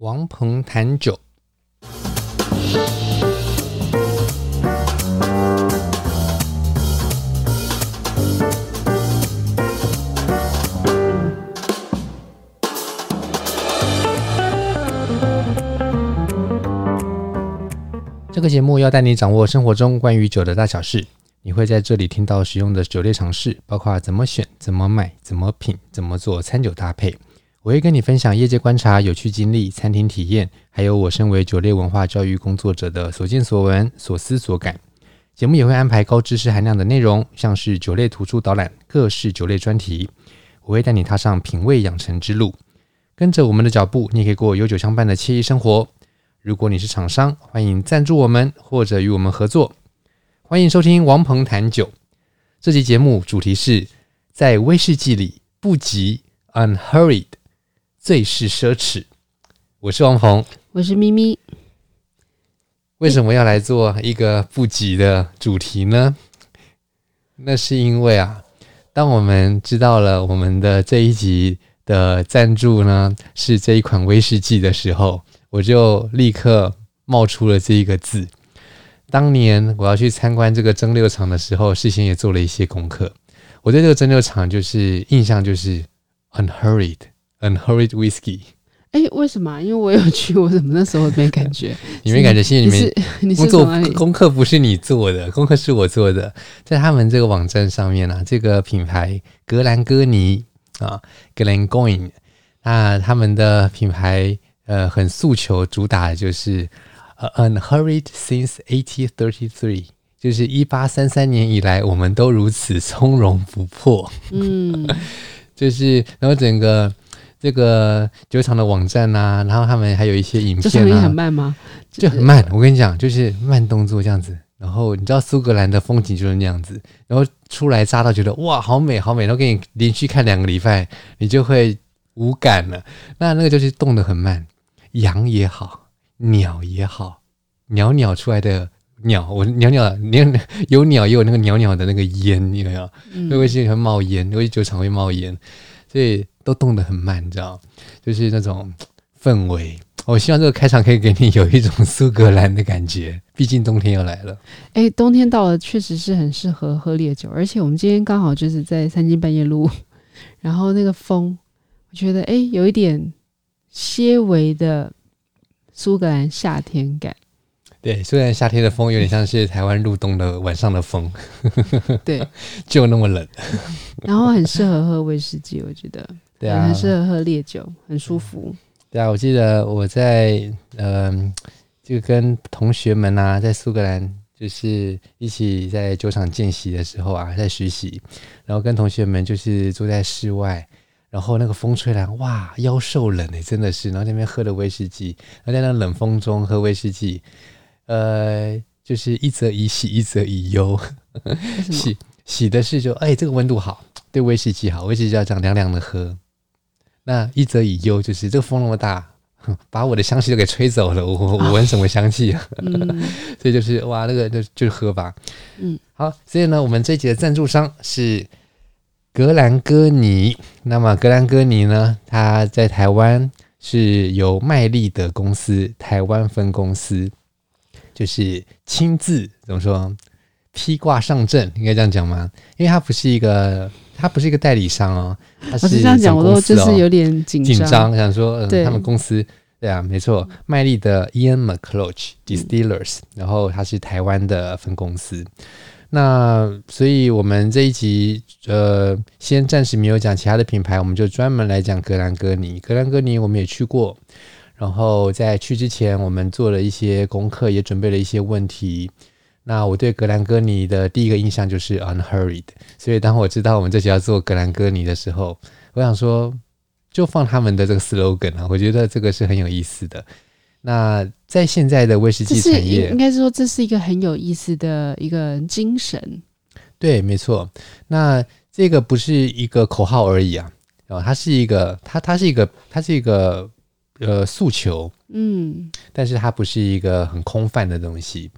王鹏谈酒。这个节目要带你掌握生活中关于酒的大小事。你会在这里听到实用的酒类常识，包括怎么选、怎么买、怎么品、怎么做餐酒搭配。我会跟你分享业界观察、有趣经历、餐厅体验，还有我身为酒类文化教育工作者的所见所闻、所思所感。节目也会安排高知识含量的内容，像是酒类图书导览、各式酒类专题。我会带你踏上品味养成之路，跟着我们的脚步，你可以过有酒相伴的惬意生活。如果你是厂商，欢迎赞助我们或者与我们合作。欢迎收听王鹏谈酒。这期节目主题是在威士忌里不急 （unhurried），最是奢侈。我是王鹏，我是咪咪。为什么要来做一个不急的主题呢？那是因为啊，当我们知道了我们的这一集的赞助呢是这一款威士忌的时候，我就立刻冒出了这一个字。当年我要去参观这个蒸馏厂的时候，事先也做了一些功课。我对这个蒸馏厂就是印象就是 unhurried unhurried whiskey。哎，为什么？因为我有去，我怎么那时候没感觉？你没感觉？心里面你是工作功课不是你做的，功课是我做的。在他们这个网站上面啊，这个品牌格兰哥尼啊，Glengoyne，那他们的品牌呃很诉求，主打的就是。Unhurried since eighty thirty three 就是一八三三年以来，我们都如此从容不迫。嗯，就是然后整个这个酒厂的网站啊，然后他们还有一些影片啊，这很慢吗？就很慢。我跟你讲，就是慢动作这样子。然后你知道苏格兰的风景就是那样子。然后出来扎到觉得哇，好美，好美。然后给你连续看两个礼拜，你就会无感了。那那个就是动得很慢，羊也好。鸟也好，鸟鸟出来的鸟，我鸟鸟鸟有鸟也有那个鸟鸟的那个烟，你有没有？那会是会冒烟，因为酒厂会冒烟，所以都动得很慢，你知道？就是那种氛围。我希望这个开场可以给你有一种苏格兰的感觉，毕竟冬天要来了。哎、欸，冬天到了，确实是很适合喝烈酒，而且我们今天刚好就是在三更半夜录，然后那个风，我觉得哎、欸，有一点些微的。苏格兰夏天感，对，虽然夏天的风有点像是台湾入冬的晚上的风，对，就那么冷，然后很适合喝威士忌，我觉得，对啊，很适合喝烈酒，很舒服。对啊，我记得我在嗯、呃，就跟同学们啊，在苏格兰就是一起在酒厂见习的时候啊，在实习，然后跟同学们就是坐在室外。然后那个风吹来，哇，腰受冷哎，真的是。然后那边喝的威士忌，然后在那冷风中喝威士忌，呃，就是一则以喜，一则以忧。喜喜的是就哎，这个温度好，对威士忌好，威士忌要这样凉凉的喝。那一则以忧就是这个风那么大，把我的香气都给吹走了，我我闻什么香气啊？嗯、所以就是哇，那个就就喝吧。嗯，好，所以呢，我们这一集的赞助商是。格兰哥尼，那么格兰哥尼呢？它在台湾是由麦利的公司台湾分公司，就是亲自怎么说，披挂上阵，应该这样讲吗？因为它不是一个，它不是一个代理商哦，他是、哦、是这样讲，我都就是有点紧张，紧张想说，嗯，他们公司对啊，没错，麦利的 Ian McCloch Distillers，、嗯、然后他是台湾的分公司。那所以，我们这一集呃，先暂时没有讲其他的品牌，我们就专门来讲格兰哥尼。格兰哥尼我们也去过，然后在去之前，我们做了一些功课，也准备了一些问题。那我对格兰哥尼的第一个印象就是 unhurried，所以当我知道我们这期要做格兰哥尼的时候，我想说就放他们的这个 slogan 啊，我觉得这个是很有意思的。那在现在的威士忌产业，应该是说这是一个很有意思的一个精神。对，没错。那这个不是一个口号而已啊，啊，它是一个，它它是一个，它是一个呃诉求，嗯，但是它不是一个很空泛的东西。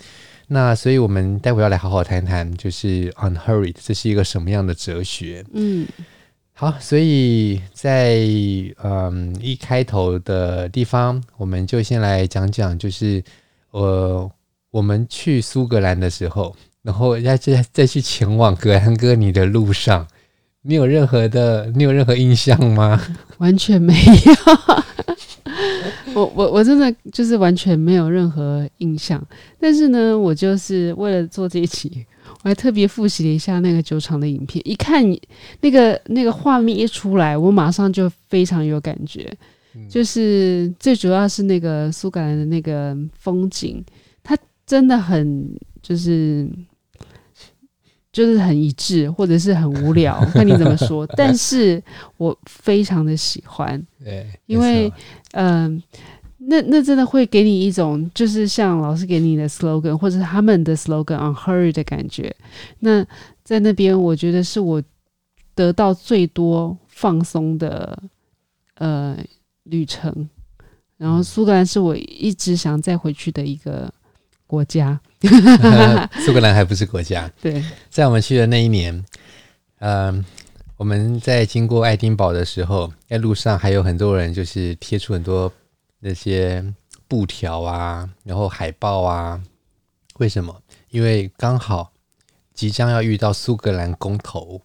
那所以我们待会要来好好谈谈，就是 unhurried，这是一个什么样的哲学？嗯，好，所以在嗯一开头的地方，我们就先来讲讲，就是呃我们去苏格兰的时候，然后再再再去前往格兰哥尼的路上，你有任何的你有任何印象吗？完全没有。我我我真的就是完全没有任何印象，但是呢，我就是为了做这一期，我还特别复习了一下那个酒厂的影片。一看那个那个画面一出来，我马上就非常有感觉。就是最主要是那个苏格兰的那个风景，它真的很就是就是很一致，或者是很无聊，看你怎么说。但是我非常的喜欢，对，因为。嗯、呃，那那真的会给你一种，就是像老师给你的 slogan，或者是他们的 slogan “unhurried” 的感觉。那在那边，我觉得是我得到最多放松的呃旅程。然后苏格兰是我一直想再回去的一个国家。苏格兰还不是国家。对，在我们去的那一年，嗯、呃。我们在经过爱丁堡的时候，在路上还有很多人，就是贴出很多那些布条啊，然后海报啊。为什么？因为刚好即将要遇到苏格兰公投，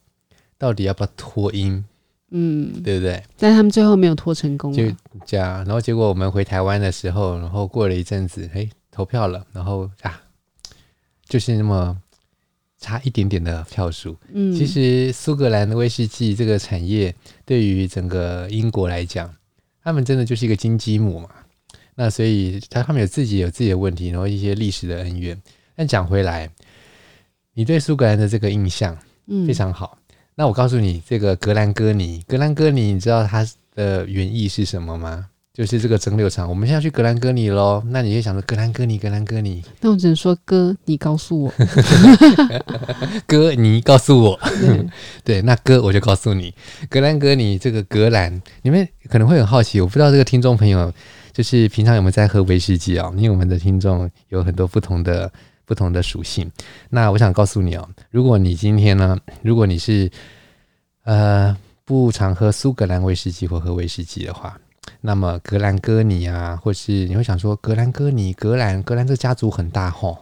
到底要不要脱英？嗯，对不对？但他们最后没有脱成功。就这样，然后结果我们回台湾的时候，然后过了一阵子，哎，投票了，然后啊，就是那么。差一点点的票数，嗯，其实苏格兰的威士忌这个产业对于整个英国来讲，他们真的就是一个金鸡母嘛。那所以他他们有自己有自己的问题，然后一些历史的恩怨。但讲回来，你对苏格兰的这个印象，非常好。嗯，那我告诉你，这个格兰哥尼，格兰哥尼，你知道它的原意是什么吗？就是这个蒸馏厂，我们现在去格兰哥尼喽。那你就想说格兰哥尼，格兰哥尼。那我只能说哥，你告诉我。哥，你告诉我。对，那哥我就告诉你，格兰哥尼这个格兰，你们可能会很好奇，我不知道这个听众朋友就是平常有没有在喝威士忌啊？因为我们的听众有很多不同的不同的属性。那我想告诉你哦，如果你今天呢，如果你是呃不常喝苏格兰威士忌或喝威士忌的话。那么格兰哥尼啊，或是你会想说格兰哥尼、格兰、格兰这个家族很大吼，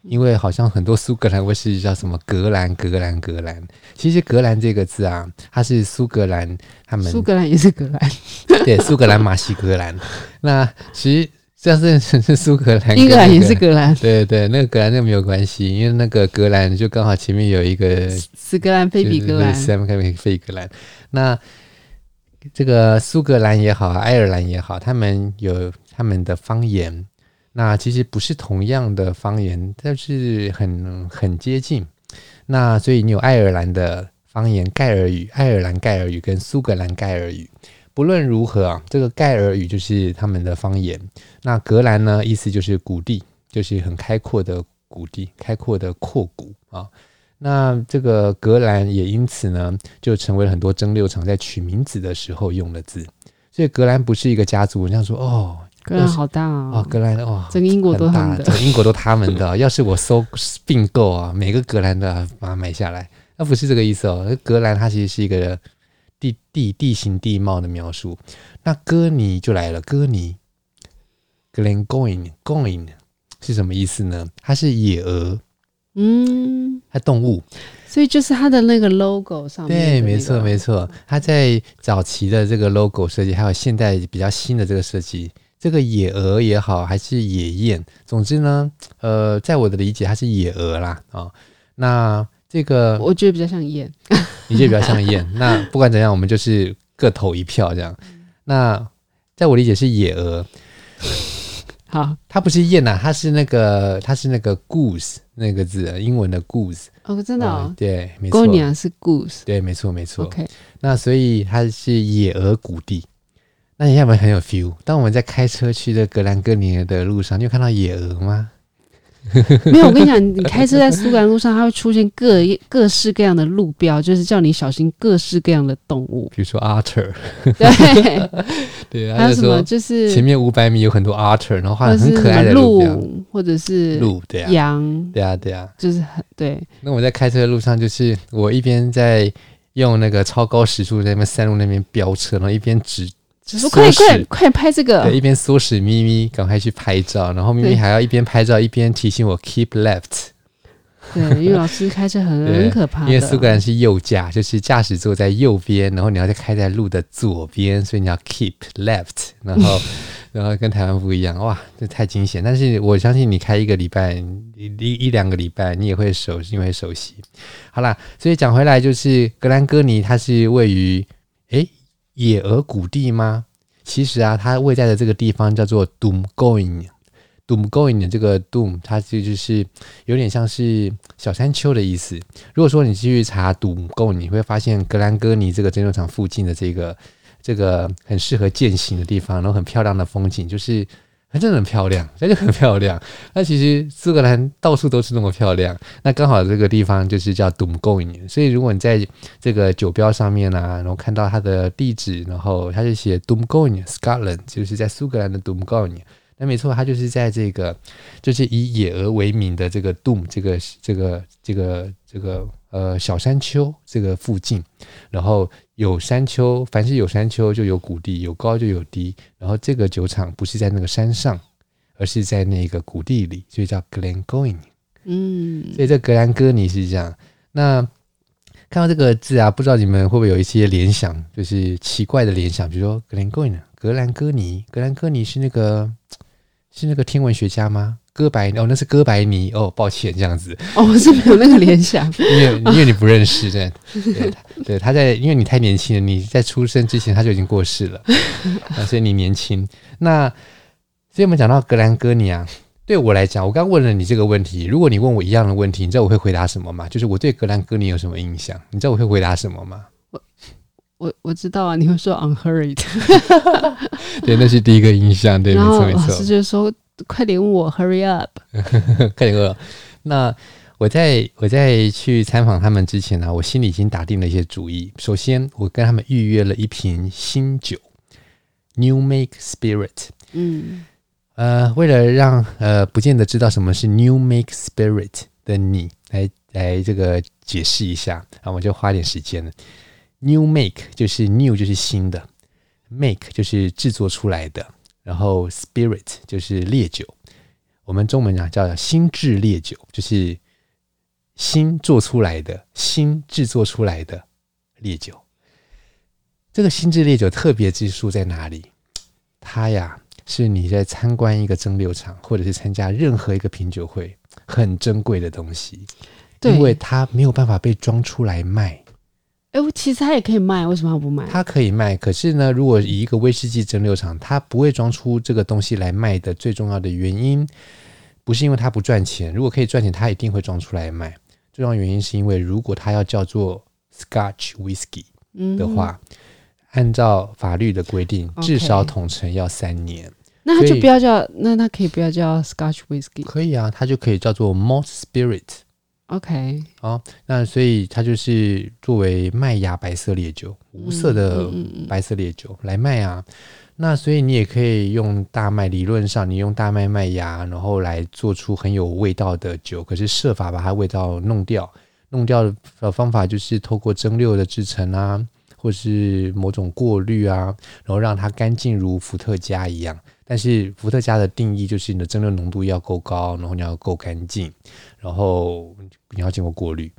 因为好像很多苏格兰威士忌叫什么格兰、格兰、格兰。其实格兰这个字啊，它是苏格兰他们苏格兰也是格兰，对，苏格兰马西格兰。那其实这样是是苏格兰，英格兰也是格兰，对对，那个格兰那个没有关系，因为那个格兰就刚好前面有一个斯格兰菲比格兰，斯格兰菲比格兰。那这个苏格兰也好，爱尔兰也好，他们有他们的方言。那其实不是同样的方言，但是很很接近。那所以你有爱尔兰的方言盖尔语、爱尔兰盖尔语跟苏格兰盖尔语。不论如何啊，这个盖尔语就是他们的方言。那格兰呢，意思就是谷地，就是很开阔的谷地，开阔的阔谷啊。那这个格兰也因此呢，就成为了很多蒸馏厂在取名字的时候用的字。所以格兰不是一个家族，人家说哦，格兰好大啊，哦，格兰哦，整个英国都他们的，整个英国都他们的。要是我搜并购啊，每个格兰都要把它买下来，那不是这个意思哦。格兰它其实是一个地地地形地貌的描述。那哥尼就来了，哥尼，Glengoyne，Goyne 是什么意思呢？它是野鹅。嗯，它动物，所以就是它的那个 logo 上面、那个。对，没错，没错。它在早期的这个 logo 设计，还有现在比较新的这个设计，这个野鹅也好，还是野雁，总之呢，呃，在我的理解，它是野鹅啦啊、哦。那这个我觉得比较像雁，你觉得比较像雁？那不管怎样，我们就是各投一票这样。那在我理解是野鹅。好，它不是雁呐，它是那个，它是那个 goose 那个字，英文的 goose。哦，真的哦，嗯、对，没错。Goyne 是 goose，对，没错，没错。OK，那所以它是野鹅谷地。那你有没有很有 feel？当我们在开车去这格兰哥尼的路上，你有看到野鹅吗？没有，我跟你讲，你开车在苏格兰路上，它会出现各各式各样的路标，就是叫你小心各式各样的动物，比如说 otter，对。对，还有什么就是前面五百米有很多 otter，然后画很可爱的路鹿，或者是鹿，对啊，羊，对啊，对啊，就是很对。那我在开车的路上，就是我一边在用那个超高时速在那边山路那边飙车，然后一边指指说快快快拍这个，对，一边唆使咪咪赶快去拍照，然后咪咪还要一边拍照一边提醒我 keep left。对，因为老师开车很 很可怕，因为苏格兰是右驾，就是驾驶座在右边，然后你要再开在路的左边，所以你要 keep left，然后 然后跟台湾不一样，哇，这太惊险！但是我相信你开一个礼拜一一两个礼拜，你也会熟，因为熟悉。好啦，所以讲回来，就是格兰哥尼，它是位于诶野鹅谷地吗？其实啊，它位在的这个地方叫做 Doomgoing，。Doomgoing 的这个 Doom，它其实就是有点像是小山丘的意思。如果说你继续查 Doomgoing，你会发现格兰戈尼这个珍珠厂附近的这个这个很适合践行的地方，然后很漂亮的风景，就是它真的很漂亮，它就很漂亮。那其实苏格兰到处都是那么漂亮，那刚好这个地方就是叫 Dumgoing，所以如果你在这个酒标上面啊，然后看到它的地址，然后它就写 Dumgoing Scotland，就是在苏格兰的 Dumgoing。那没错，它就是在这个，就是以野鹅为名的这个 Dum 这个这个这个这个呃小山丘这个附近，然后有山丘，凡是有山丘就有谷地，有高就有低，然后这个酒厂不是在那个山上，而是在那个谷地里，所以叫 Glengoyne。嗯，所以这格兰哥尼是这样。那看到这个字啊，不知道你们会不会有一些联想，就是奇怪的联想，比如说 Glengoyne 格兰哥尼，格兰哥尼是那个。是那个天文学家吗？哥白哦，那是哥白尼哦，抱歉，这样子哦，我是没有那个联想，因为因为你不认识，对对，对，他在，因为你太年轻了，你在出生之前他就已经过世了，啊，所以你年轻。那所以我们讲到格兰哥尼啊，对我来讲，我刚问了你这个问题，如果你问我一样的问题，你知道我会回答什么吗？就是我对格兰哥尼有什么印象？你知道我会回答什么吗？我我我知道啊，你会说 unhurried。对，那是第一个印象。对，没错没错。老师就说：“快点我，hurry up，快点饿。”那我在我在去参访他们之前呢、啊，我心里已经打定了一些主意。首先，我跟他们预约了一瓶新酒，New Make Spirit。嗯，呃，为了让呃不见得知道什么是 New Make Spirit 的你来来这个解释一下，然后我就花点时间了。New Make 就是 New 就是新的。Make 就是制作出来的，然后 Spirit 就是烈酒，我们中文讲叫心智烈酒，就是心做出来的、心制作出来的烈酒。这个心智烈酒特别之处在哪里？它呀，是你在参观一个蒸馏厂，或者是参加任何一个品酒会，很珍贵的东西，因为它没有办法被装出来卖。哎，其实它也可以卖，为什么不卖？它可以卖，可是呢，如果以一个威士忌蒸馏厂，它不会装出这个东西来卖的最重要的原因，不是因为它不赚钱。如果可以赚钱，它一定会装出来卖。最重要原因是因为，如果它要叫做 Scotch Whisky 的话，嗯、按照法律的规定，至少统称要三年。Okay. 那它就不要叫，那它可以不要叫 Scotch Whisky？可以啊，它就可以叫做 Malt Spirit。OK，好，那所以它就是作为麦芽白色烈酒，无色的白色烈酒来卖啊。那所以你也可以用大麦，理论上你用大麦麦芽，然后来做出很有味道的酒，可是设法把它味道弄掉，弄掉的方法就是透过蒸馏的制成啊，或是某种过滤啊，然后让它干净如伏特加一样。但是伏特加的定义就是你的蒸馏浓度要够高，然后你要够干净，然后你要经过过滤。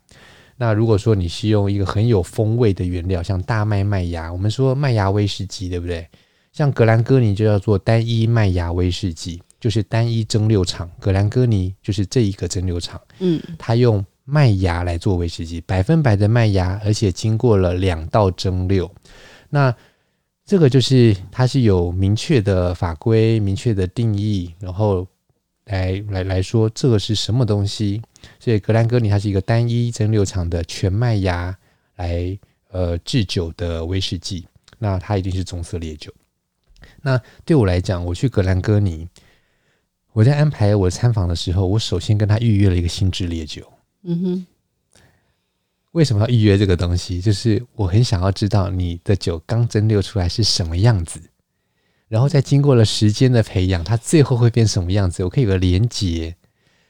那如果说你是用一个很有风味的原料，像大麦麦芽，我们说麦芽威士忌，对不对？像格兰哥尼就叫做单一麦芽威士忌，就是单一蒸馏厂。格兰哥尼就是这一个蒸馏厂，嗯，它用麦芽来做威士忌，百分百的麦芽，而且经过了两道蒸馏。那这个就是它是有明确的法规、明确的定义，然后来来来说这个是什么东西。所以格兰哥尼它是一个单一蒸馏厂的全麦芽来呃制酒的威士忌，那它一定是棕色烈酒。那对我来讲，我去格兰哥尼，我在安排我参访的时候，我首先跟他预约了一个新制烈酒。嗯哼。为什么要预约这个东西？就是我很想要知道你的酒刚蒸馏出来是什么样子，然后再经过了时间的培养，它最后会变什么样子？我可以有个连结。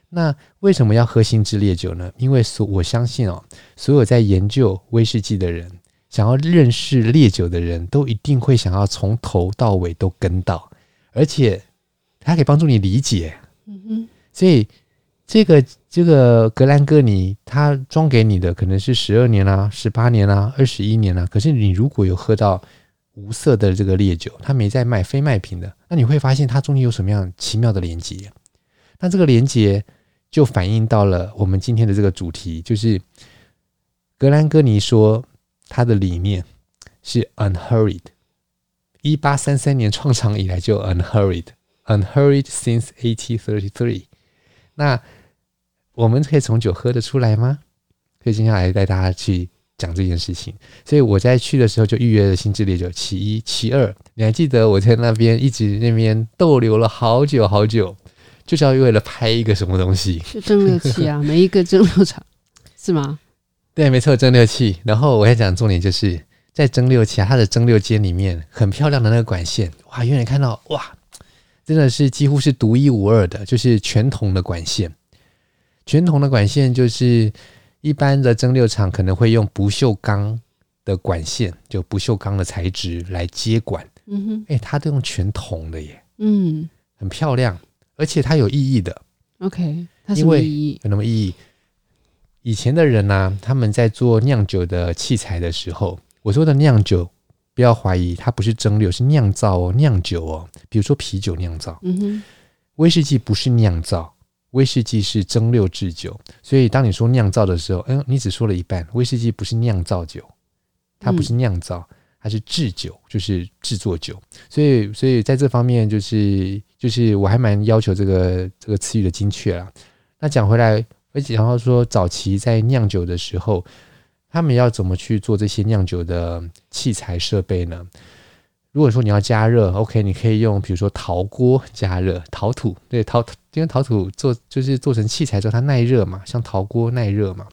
那为什么要喝新制烈酒呢？因为所我相信哦，所有在研究威士忌的人，想要认识烈酒的人都一定会想要从头到尾都跟到，而且它可以帮助你理解。嗯哼，所以这个这个格兰哥尼，他装给你的可能是十二年啊、十八年啊、二十一年啊。可是你如果有喝到无色的这个烈酒，它没在卖非卖品的，那你会发现它中间有什么样奇妙的连接？那这个连接就反映到了我们今天的这个主题，就是格兰哥尼说。他的理念是 unhurried，一八三三年创厂以来就 unhurried，unhurried since eighteen thirty three。那我们可以从酒喝得出来吗？可以接下来带大家去讲这件事情。所以我在去的时候就预约了新之烈酒，其一，其二，你还记得我在那边一直那边逗留了好久好久，就是要为了拍一个什么东西？是蒸馏器啊，每一个蒸馏厂 是吗？对，没错，蒸馏器。然后我要讲重点，就是在蒸馏器啊，它的蒸馏间里面很漂亮的那个管线，哇，远远看到，哇，真的是几乎是独一无二的，就是全铜的管线。全铜的管线就是一般的蒸馏厂可能会用不锈钢的管线，就不锈钢的材质来接管。嗯哼，哎，它都用全铜的耶。嗯，很漂亮，而且它有意义的。OK，它什么意义？有那么意义？以前的人呢、啊，他们在做酿酒的器材的时候，我说的酿酒，不要怀疑，它不是蒸馏，是酿造哦，酿酒哦。比如说啤酒酿造，嗯哼，威士忌不是酿造，威士忌是蒸馏制酒。所以当你说酿造的时候，嗯，你只说了一半，威士忌不是酿造酒，它不是酿造，它是制酒，就是制作酒。所以，所以在这方面，就是就是我还蛮要求这个这个词语的精确啦。那讲回来。而且，然后说，早期在酿酒的时候，他们要怎么去做这些酿酒的器材设备呢？如果说你要加热，OK，你可以用比如说陶锅加热，陶土对陶，因为陶土做就是做成器材之后它耐热嘛，像陶锅耐热嘛。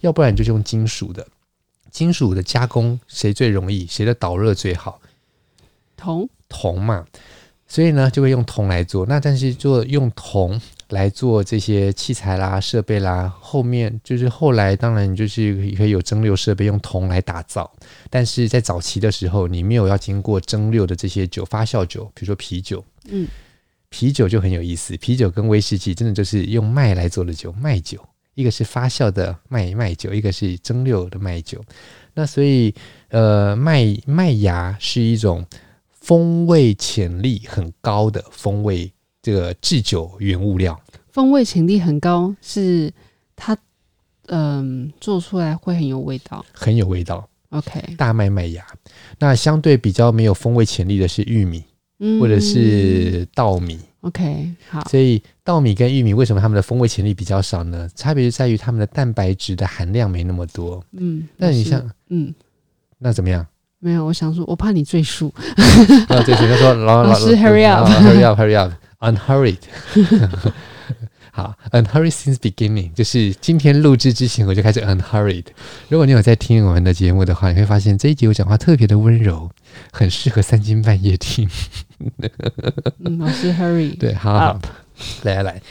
要不然你就用金属的，金属的加工谁最容易，谁的导热最好？铜，铜嘛。所以呢，就会用铜来做。那但是做用铜来做这些器材啦、设备啦，后面就是后来当然就是可以有蒸馏设备用铜来打造。但是在早期的时候，你没有要经过蒸馏的这些酒、发酵酒，比如说啤酒。嗯，啤酒就很有意思。啤酒跟威士忌真的就是用麦来做的酒，麦酒。一个是发酵的麦麦酒，一个是蒸馏的麦酒。那所以呃，麦麦芽是一种。风味潜力很高的风味，这个制酒原物料，风味潜力很高，是它嗯做出来会很有味道，很有味道。OK，大麦麦芽，那相对比较没有风味潜力的是玉米，嗯、或者是稻米。OK，好，所以稻米跟玉米为什么它们的风味潜力比较少呢？差别就在于它们的蛋白质的含量没那么多。嗯，那你像嗯，那怎么样？没有，我想说，我怕你赘述。啊，对，他说老 老师，hurry up，hurry up，hurry up，unhurried。好，unhurried since beginning，就是今天录制之前我就开始 unhurried。如果你有在听我们的节目的话，你会发现这一集我讲话特别的温柔，很适合三更半夜听。嗯，老师，hurry。对，好好，来来来。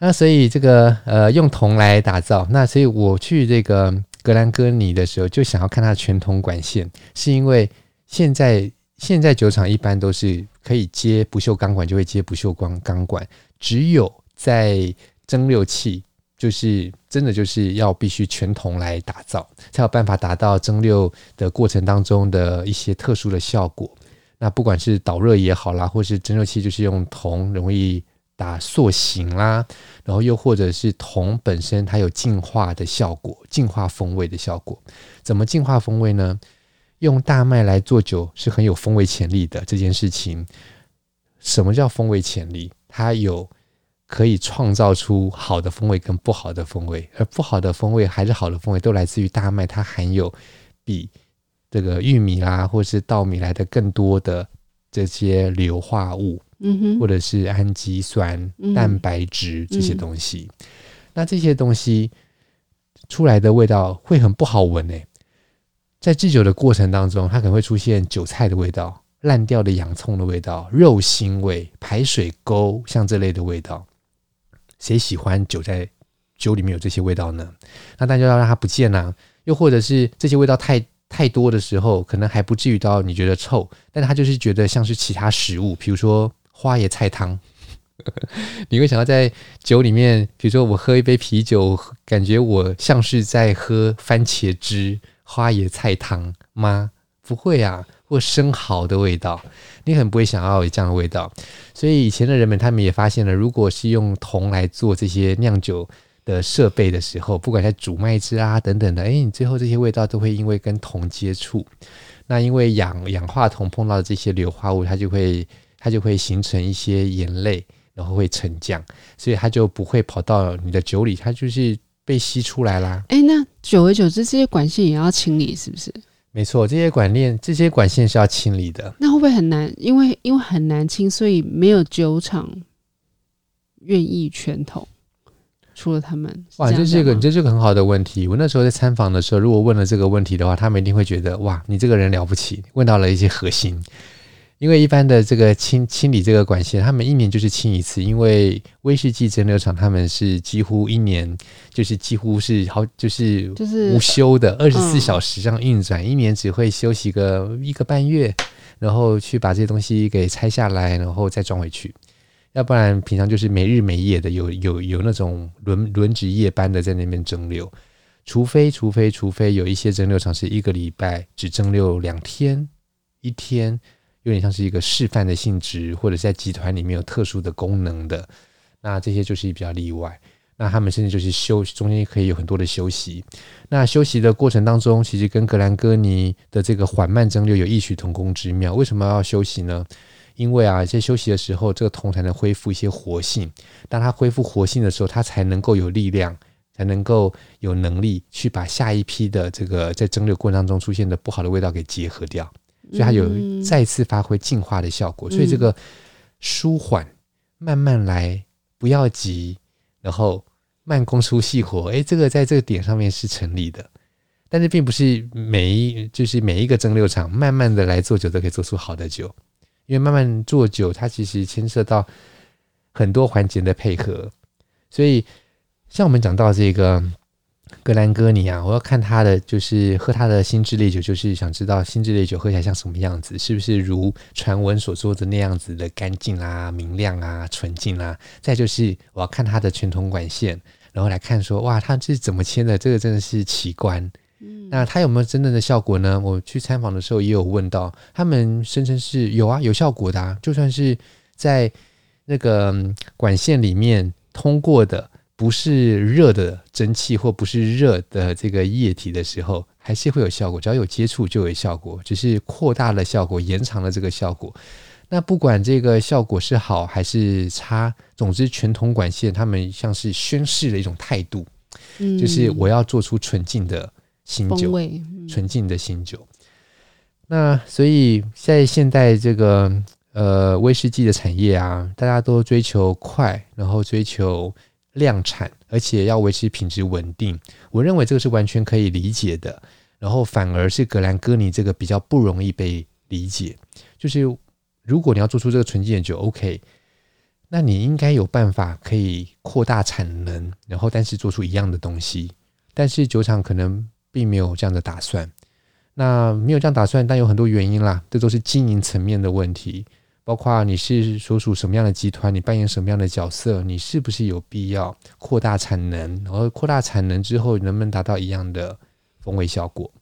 那所以这个呃，用铜来打造，那所以我去这个。格兰哥尼的时候，就想要看它的全铜管线，是因为现在现在酒厂一般都是可以接不锈钢管，就会接不锈钢钢管，只有在蒸馏器，就是真的就是要必须全铜来打造，才有办法达到蒸馏的过程当中的一些特殊的效果。那不管是导热也好啦，或是蒸馏器，就是用铜容易。打塑形啦，然后又或者是铜本身它有净化的效果，净化风味的效果。怎么净化风味呢？用大麦来做酒是很有风味潜力的这件事情。什么叫风味潜力？它有可以创造出好的风味跟不好的风味，而不好的风味还是好的风味，都来自于大麦，它含有比这个玉米啦或是稻米来的更多的这些硫化物。嗯哼，或者是氨基酸、蛋白质这些东西，嗯、那这些东西出来的味道会很不好闻诶。在制酒的过程当中，它可能会出现韭菜的味道、烂掉的洋葱的味道、肉腥味、排水沟像这类的味道。谁喜欢酒在酒里面有这些味道呢？那大家就要让它不见啊。又或者是这些味道太太多的时候，可能还不至于到你觉得臭，但它就是觉得像是其他食物，比如说花椰菜汤。你会想要在酒里面，比如说我喝一杯啤酒，感觉我像是在喝番茄汁、花椰菜汤吗？不会啊，或生蚝的味道，你很不会想要有这样的味道。所以以前的人们，他们也发现了，如果是用铜来做这些酿酒的设备的时候，不管在煮麦汁啊等等的，哎，你最后这些味道都会因为跟铜接触，那因为氧氧化铜碰到这些硫化物，它就会它就会形成一些盐类。然后会沉降，所以它就不会跑到你的酒里，它就是被吸出来啦。哎，那久而久之，这些管线也要清理，是不是？没错，这些管链、这些管线是要清理的。那会不会很难？因为因为很难清，所以没有酒厂愿意全桶。除了他们，哇，这是一个，这是个很好的问题。我那时候在参访的时候，如果问了这个问题的话，他们一定会觉得，哇，你这个人了不起，问到了一些核心。因为一般的这个清清理这个管线，他们一年就是清一次。因为威士忌蒸馏厂他们是几乎一年就是几乎是好就是就是无休的二十四小时这样运转，一年只会休息个一个半月，然后去把这些东西给拆下来，然后再装回去。要不然平常就是没日没夜的有有有那种轮轮值夜班的在那边蒸馏，除非除非除非有一些蒸馏厂是一个礼拜只蒸馏两天一天。有点像是一个示范的性质，或者在集团里面有特殊的功能的，那这些就是比较例外。那他们甚至就是休中间可以有很多的休息。那休息的过程当中，其实跟格兰哥尼的这个缓慢蒸馏有异曲同工之妙。为什么要休息呢？因为啊，在休息的时候，这个铜才能恢复一些活性。当它恢复活性的时候，它才能够有力量，才能够有能力去把下一批的这个在蒸馏过程当中出现的不好的味道给结合掉。所以它有再次发挥净化的效果，嗯、所以这个舒缓、慢慢来，不要急，然后慢工出细活，诶，这个在这个点上面是成立的。但是并不是每一就是每一个蒸馏厂慢慢的来做酒都可以做出好的酒，因为慢慢做酒它其实牵涉到很多环节的配合，所以像我们讲到这个。格兰哥尼啊，我要看他的，就是喝他的新智烈酒，就是想知道新智烈酒喝起来像什么样子，是不是如传闻所说的那样子的干净啊、明亮啊、纯净啊？再就是我要看他的全铜管线，然后来看说，哇，他这是怎么签的？这个真的是奇观。嗯，那他有没有真正的效果呢？我去参访的时候也有问到，他们声称是有啊，有效果的啊，就算是在那个管线里面通过的。不是热的蒸汽或不是热的这个液体的时候，还是会有效果。只要有接触就有效果，只是扩大了效果，延长了这个效果。那不管这个效果是好还是差，总之全铜管线他们像是宣示了一种态度，嗯，就是我要做出纯净的新酒，纯净的新酒。那所以在现代这个呃威士忌的产业啊，大家都追求快，然后追求。量产，而且要维持品质稳定，我认为这个是完全可以理解的。然后反而是格兰哥尼这个比较不容易被理解，就是如果你要做出这个纯净的酒，OK，那你应该有办法可以扩大产能，然后但是做出一样的东西。但是酒厂可能并没有这样的打算，那没有这样打算，但有很多原因啦，这都是经营层面的问题。包括你是所属什么样的集团，你扮演什么样的角色，你是不是有必要扩大产能？然后扩大产能之后，能不能达到一样的风味效果？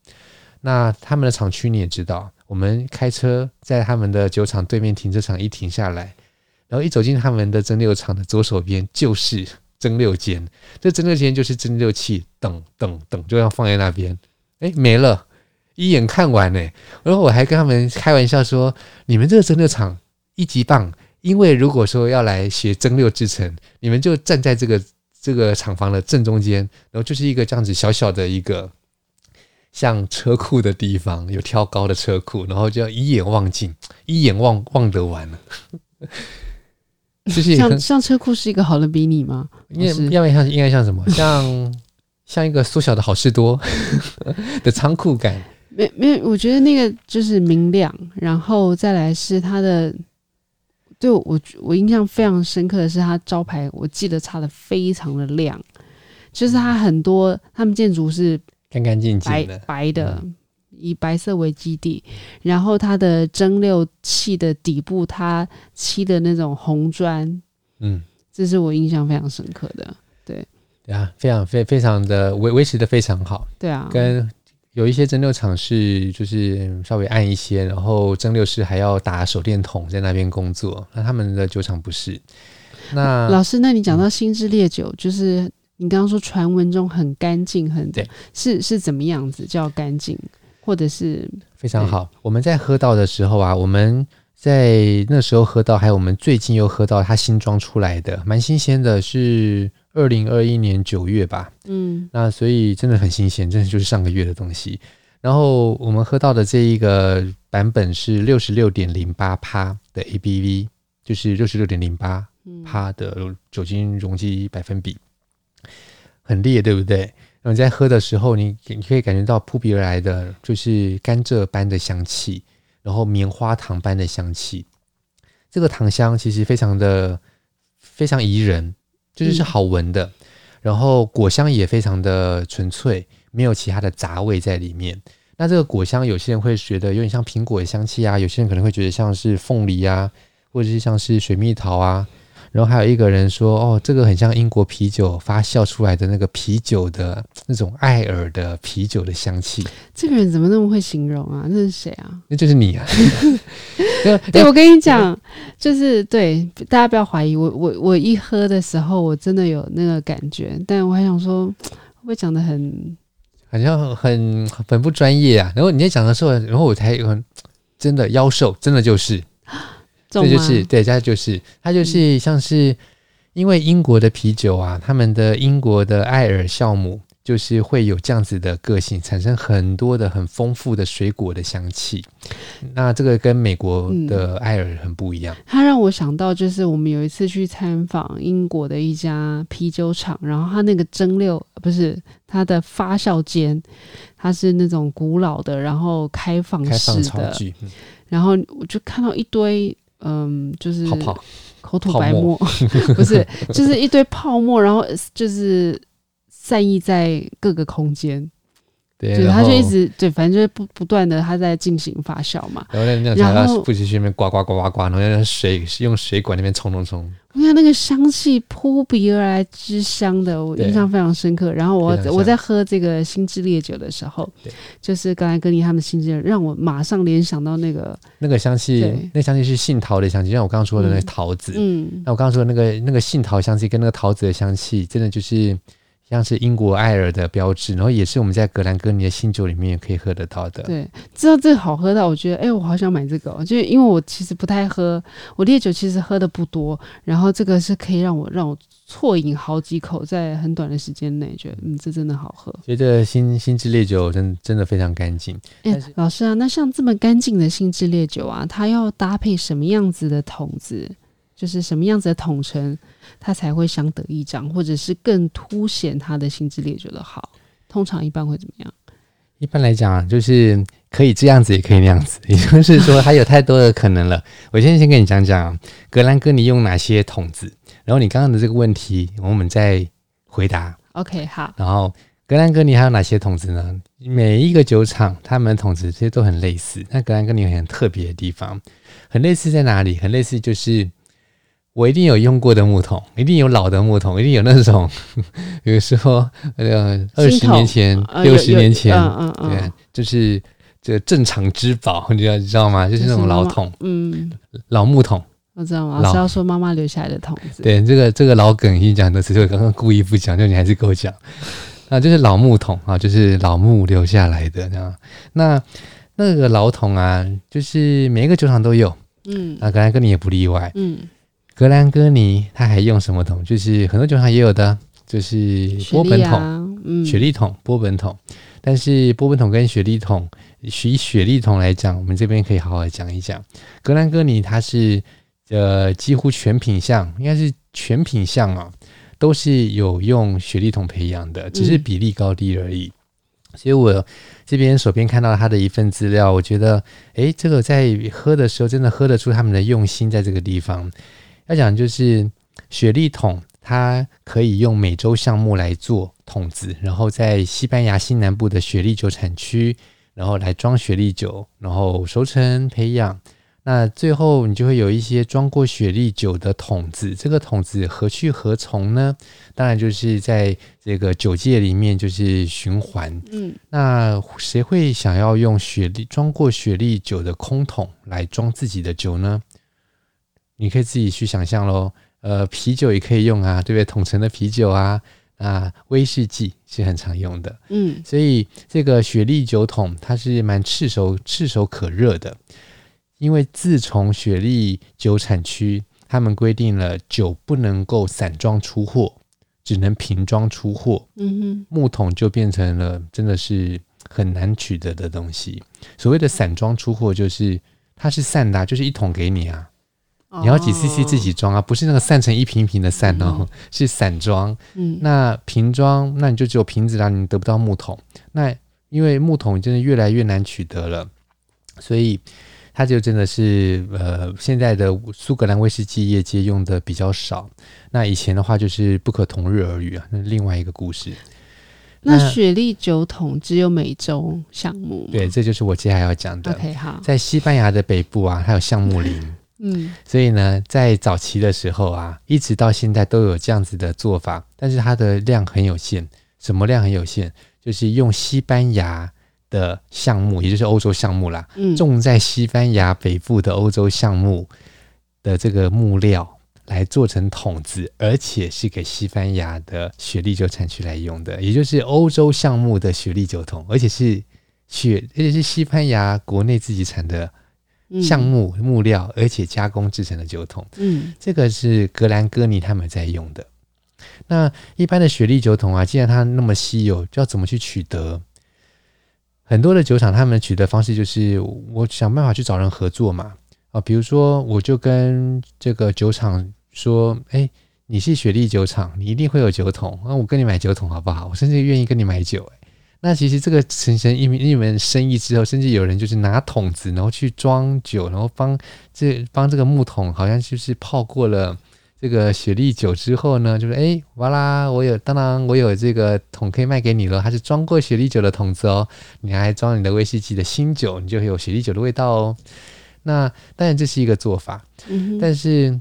那他们的厂区你也知道，我们开车在他们的酒厂对面停车场一停下来，然后一走进他们的蒸馏厂的左手边就是蒸馏间，这蒸馏间就是蒸馏器，等等等，就要放在那边，哎，没了，一眼看完呢。然后我还跟他们开玩笑说，你们这个蒸馏厂。一级棒，因为如果说要来学蒸馏制程，你们就站在这个这个厂房的正中间，然后就是一个这样子小小的一个像车库的地方，有挑高的车库，然后就要一眼望尽，一眼望望得完了。就是像像车库是一个好的比拟吗？应该要不然像应该像什么？像像一个缩小的好事多 的仓库感。没没，我觉得那个就是明亮，然后再来是它的。对我我印象非常深刻的是，它招牌我记得擦的非常的亮，就是它很多他们建筑是干干净净白白的，以白色为基底，然后它的蒸馏器的底部它漆的那种红砖，嗯，这是我印象非常深刻的。对对啊，非常非非常的维维持的非常好。对啊，跟。有一些蒸馏厂是就是稍微暗一些，然后蒸馏师还要打手电筒在那边工作。那他们的酒厂不是。那老师，那你讲到新之烈酒，嗯、就是你刚刚说传闻中很干净，很对，是是怎么样子叫干净，或者是非常好。我们在喝到的时候啊，我们在那时候喝到，还有我们最近又喝到它新装出来的，蛮新鲜的，是。二零二一年九月吧，嗯，那所以真的很新鲜，真的就是上个月的东西。然后我们喝到的这一个版本是六十六点零八趴的 ABV，就是六十六点零八趴的酒精容积百分比，很烈，对不对？然后你在喝的时候，你你可以感觉到扑鼻而来的就是甘蔗般的香气，然后棉花糖般的香气。这个糖香其实非常的非常宜人。就是是好闻的，然后果香也非常的纯粹，没有其他的杂味在里面。那这个果香，有些人会觉得有点像苹果的香气啊，有些人可能会觉得像是凤梨啊，或者是像是水蜜桃啊。然后还有一个人说，哦，这个很像英国啤酒发酵出来的那个啤酒的那种艾尔的啤酒的香气。这个人怎么那么会形容啊？那是谁啊？那就是你啊！对，我跟你讲，就是对大家不要怀疑我，我我一喝的时候，我真的有那个感觉，但我还想说，会不会讲的很好像很很不专业啊？然后你在讲的时候，然后我才有真的妖兽，真的就是。这就是对，它就是它就是像是因为英国的啤酒啊，他们的英国的艾尔酵母就是会有这样子的个性，产生很多的很丰富的水果的香气。那这个跟美国的艾尔很不一样。它让我想到，就是我们有一次去参访英国的一家啤酒厂，然后它那个蒸馏不是它的发酵间，它是那种古老的，然后开放式的，然后我就看到一堆。嗯，就是口吐白沫，不是，就是一堆泡沫，然后就是散溢在各个空间。对，就是他就一直对，反正就是不不断的他在进行发酵嘛。然后那那后不停去那边呱呱呱呱呱，然后用水用水管那边冲冲冲。你看那个香气扑鼻而来之香的，我印象非常深刻。然后我我在喝这个新之烈酒的时候，就是刚才跟你他们的新之烈，让我马上联想到那个那个香气，那香气是杏桃的香气，像我刚刚说的那个桃子。嗯，那我刚刚说的那个那个杏桃香气跟那个桃子的香气，真的就是。像是英国艾尔的标志，然后也是我们在格兰哥尼的新酒里面可以喝得到的。对，知道这个好喝到，我觉得，哎、欸，我好想买这个、哦。就因为我其实不太喝，我烈酒其实喝的不多，然后这个是可以让我让我啜饮好几口，在很短的时间内，觉得嗯，这真的好喝。觉得新新制烈酒真真的非常干净。哎、欸，老师啊，那像这么干净的新制烈酒啊，它要搭配什么样子的桶子？就是什么样子的统称，它才会相得益彰，或者是更凸显它的新智烈酒的好。通常一般会怎么样？一般来讲啊，就是可以这样子，也可以那样子，也就是说，它有太多的可能了。我现在先跟你讲讲格兰哥尼用哪些桶子，然后你刚刚的这个问题，我们再回答。OK，好。然后格兰哥尼还有哪些桶子呢？每一个酒厂他们的桶子其实都很类似，那格兰哥尼有很特别的地方，很类似在哪里？很类似就是。我一定有用过的木桶，一定有老的木桶，一定有那种，比如说呃二十年前、六十年前，嗯嗯，对，就是这个镇厂之宝，你知道你知道吗？就是那种老桶，嗯，老木桶，我知道吗？老是要说妈妈留下来的桶子。对，这个这个老梗已经讲多次，就刚刚故意不讲，就你还是给我讲，啊，就是老木桶啊，就是老木留下来的，这样。那那个老桶啊，就是每一个酒厂都有，嗯，啊，刚才跟你也不例外，嗯。格兰哥尼他还用什么桶？就是很多酒厂也有的，就是波本桶、啊嗯、雪莉桶、波本桶。但是波本桶跟雪莉桶，以雪莉桶来讲，我们这边可以好好讲一讲。格兰哥尼它是呃几乎全品相，应该是全品相啊，都是有用雪莉桶培养的，只是比例高低而已。所以我这边手边看到他的一份资料，我觉得，诶，这个在喝的时候真的喝得出他们的用心在这个地方。要讲就是雪莉桶，它可以用美洲橡木来做桶子，然后在西班牙西南部的雪莉酒产区，然后来装雪莉酒，然后熟成培养。那最后你就会有一些装过雪莉酒的桶子，这个桶子何去何从呢？当然就是在这个酒界里面就是循环。嗯，那谁会想要用雪莉装过雪莉酒的空桶来装自己的酒呢？你可以自己去想象喽。呃，啤酒也可以用啊，对不对？桶陈的啤酒啊，啊，威士忌是很常用的。嗯，所以这个雪莉酒桶它是蛮炙手炙手可热的。因为自从雪莉酒产区，他们规定了酒不能够散装出货，只能瓶装出货。嗯哼，木桶就变成了真的是很难取得的东西。所谓的散装出货，就是它是散的，就是一桶给你啊，你要几 CC 自己装啊，不是那个散成一瓶一瓶的散哦，是散装。嗯，那瓶装，那你就只有瓶子啦，你得不到木桶。那因为木桶真的越来越难取得了，所以。它就真的是呃，现在的苏格兰威士忌业界用的比较少。那以前的话就是不可同日而语啊，那另外一个故事。那，那雪莉酒桶只有美洲项目？对，这就是我接下来要讲的。OK，好，在西班牙的北部啊，它有橡木林。嗯，所以呢，在早期的时候啊，一直到现在都有这样子的做法，但是它的量很有限。什么量很有限？就是用西班牙。的项目，也就是欧洲项目啦，嗯，种在西班牙北部的欧洲项目的这个木料来做成桶子，而且是给西班牙的雪莉酒产区来用的，也就是欧洲项目的雪莉酒桶，而且是雪，而且是西班牙国内自己产的橡木木料，而且加工制成的酒桶，嗯，这个是格兰哥尼他们在用的。那一般的雪莉酒桶啊，既然它那么稀有，就要怎么去取得？很多的酒厂，他们取得方式就是我想办法去找人合作嘛，啊，比如说我就跟这个酒厂说，哎，你是雪莉酒厂，你一定会有酒桶，那我跟你买酒桶好不好？我甚至愿意跟你买酒，哎，那其实这个形成一一门生意之后，甚至有人就是拿桶子，然后去装酒，然后帮这帮这个木桶，好像就是泡过了。这个雪莉酒之后呢，就是哎，哇啦，我有，当然我有这个桶可以卖给你了，它是装过雪莉酒的桶子哦，你还装你的威士忌的新酒，你就会有雪莉酒的味道哦。那当然这是一个做法，嗯，但是。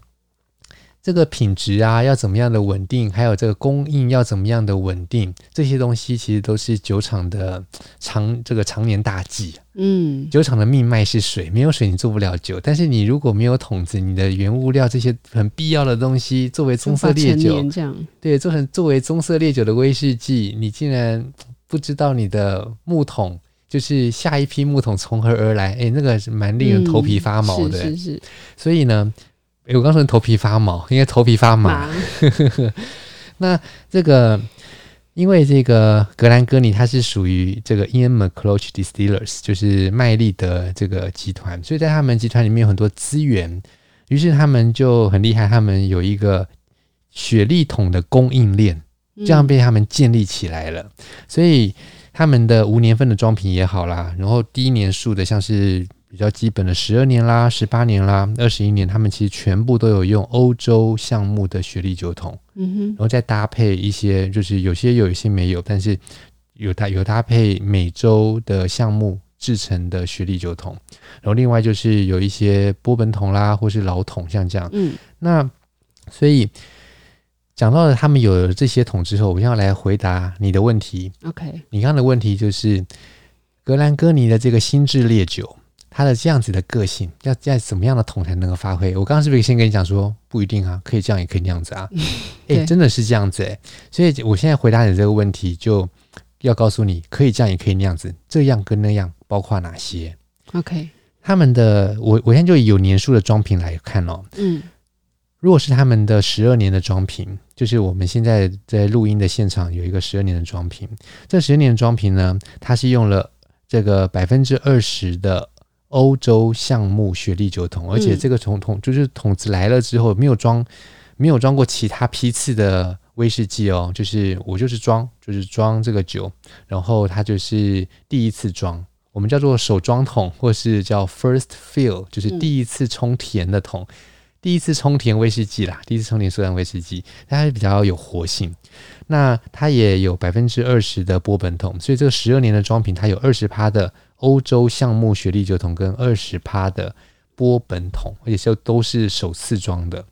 这个品质啊，要怎么样的稳定？还有这个供应要怎么样的稳定？这些东西其实都是酒厂的常这个常年大计。嗯，酒厂的命脉是水，没有水你做不了酒。但是你如果没有桶子，你的原物料这些很必要的东西，作为棕色烈酒，对，做成作为棕色烈酒的威士忌，你竟然不知道你的木桶就是下一批木桶从何而来？哎，那个是蛮令人头皮发毛的。嗯、是是是。所以呢。哎，我刚说头皮发毛，应该头皮发麻。那这个，因为这个格兰哥尼它是属于这个 Ian McCloch Distillers，就是麦利德这个集团，所以在他们集团里面有很多资源，于是他们就很厉害，他们有一个雪莉桶的供应链，这样被他们建立起来了。嗯、所以他们的无年份的装瓶也好啦，然后低年数的像是。比较基本的十二年啦、十八年啦、二十一年，他们其实全部都有用欧洲项目的雪莉酒桶，嗯哼，然后再搭配一些，就是有些有，一些没有，但是有搭有搭配美洲的项目制成的雪莉酒桶，然后另外就是有一些波本桶啦，或是老桶，像这样，嗯，那所以讲到了他们有了这些桶之后，我们要来回答你的问题，OK，你刚刚的问题就是格兰哥尼的这个新制烈酒。它的这样子的个性，要在怎么样的桶才能够发挥？我刚刚是不是先跟你讲说，不一定啊，可以这样，也可以那样子啊？哎，真的是这样子哎、欸。所以我现在回答你这个问题，就要告诉你，可以这样，也可以那样子。这样跟那样包括哪些？OK，他们的我我现在就有年数的装瓶来看哦。嗯，如果是他们的十二年的装瓶，就是我们现在在录音的现场有一个十二年的装瓶。这十二年的装瓶呢，它是用了这个百分之二十的。欧洲橡木雪莉酒桶，而且这个桶桶就是桶子来了之后没有装，没有装过其他批次的威士忌哦，就是我就是装，就是装这个酒，然后它就是第一次装，我们叫做手装桶，或是叫 first fill，就是第一次充填的桶，嗯、第一次充填威士忌啦，第一次充填苏格兰威士忌，它比较有活性。那它也有百分之二十的波本桶，所以这个十二年的装瓶，它有二十趴的欧洲橡木雪莉酒桶跟二十趴的波本桶，而且是都是首次装的。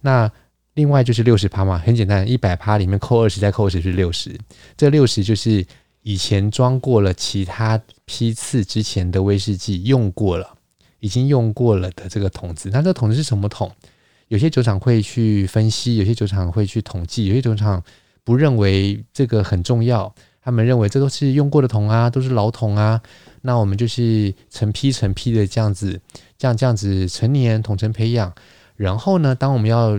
那另外就是六十趴嘛，很简单，一百趴里面扣二十，再扣十是六十。这六十就是以前装过了其他批次之前的威士忌用过了，已经用过了的这个桶子。那这个桶子是什么桶？有些酒厂会去分析，有些酒厂会去统计，有些酒厂不认为这个很重要，他们认为这都是用过的桶啊，都是老桶啊。那我们就是成批成批的这样子，这样这样子成年统称培养。然后呢，当我们要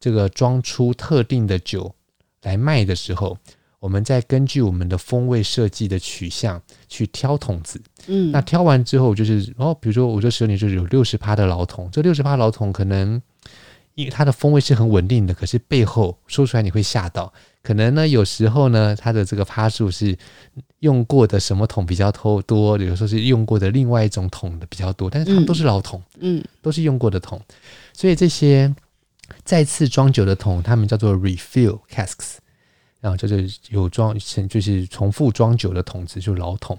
这个装出特定的酒来卖的时候，我们再根据我们的风味设计的取向去挑桶子。嗯，那挑完之后就是哦，比如说我这十二年就是有六十趴的老桶，这六十趴老桶可能因为它的风味是很稳定的，可是背后说出来你会吓到，可能呢有时候呢它的这个趴数是用过的什么桶比较多，有时候是用过的另外一种桶的比较多，但是它们都是老桶，嗯，都是用过的桶，所以这些。再次装酒的桶，他们叫做 refill casks，然后就是有装成就是重复装酒的桶子，就是老桶。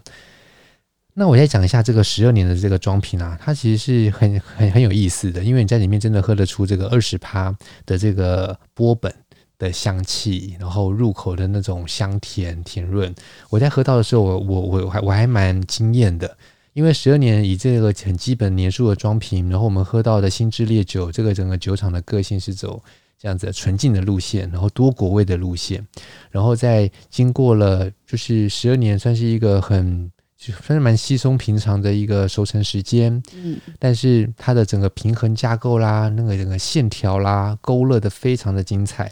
那我再讲一下这个十二年的这个装瓶啊，它其实是很很很有意思的，因为你在里面真的喝得出这个二十趴的这个波本的香气，然后入口的那种香甜甜润。我在喝到的时候，我我我还我还蛮惊艳的。因为十二年以这个很基本年数的装瓶，然后我们喝到的新之烈酒，这个整个酒厂的个性是走这样子纯净的路线，然后多果味的路线，然后在经过了就是十二年，算是一个很就算是蛮稀松平常的一个熟成时间，嗯，但是它的整个平衡架构啦，那个整个线条啦，勾勒的非常的精彩。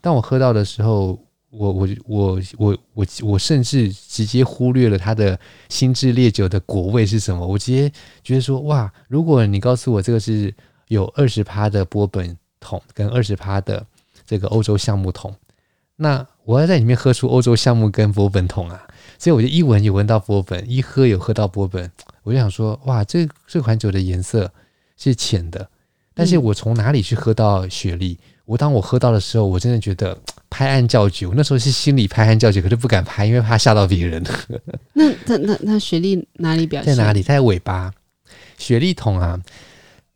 当我喝到的时候。我我我我我我甚至直接忽略了它的新制烈酒的果味是什么，我直接觉得说哇，如果你告诉我这个是有二十趴的波本桶跟二十趴的这个欧洲橡木桶，那我要在里面喝出欧洲橡木跟波本桶啊，所以我就一闻有闻到波本，一喝有喝到波本，我就想说哇，这这款酒的颜色是浅的，但是我从哪里去喝到雪莉？我当我喝到的时候，我真的觉得。拍案叫绝，我那时候是心里拍案叫绝，可是不敢拍，因为怕吓到别人。那那那那雪莉哪里表现？在哪里？在尾巴。雪莉桶啊，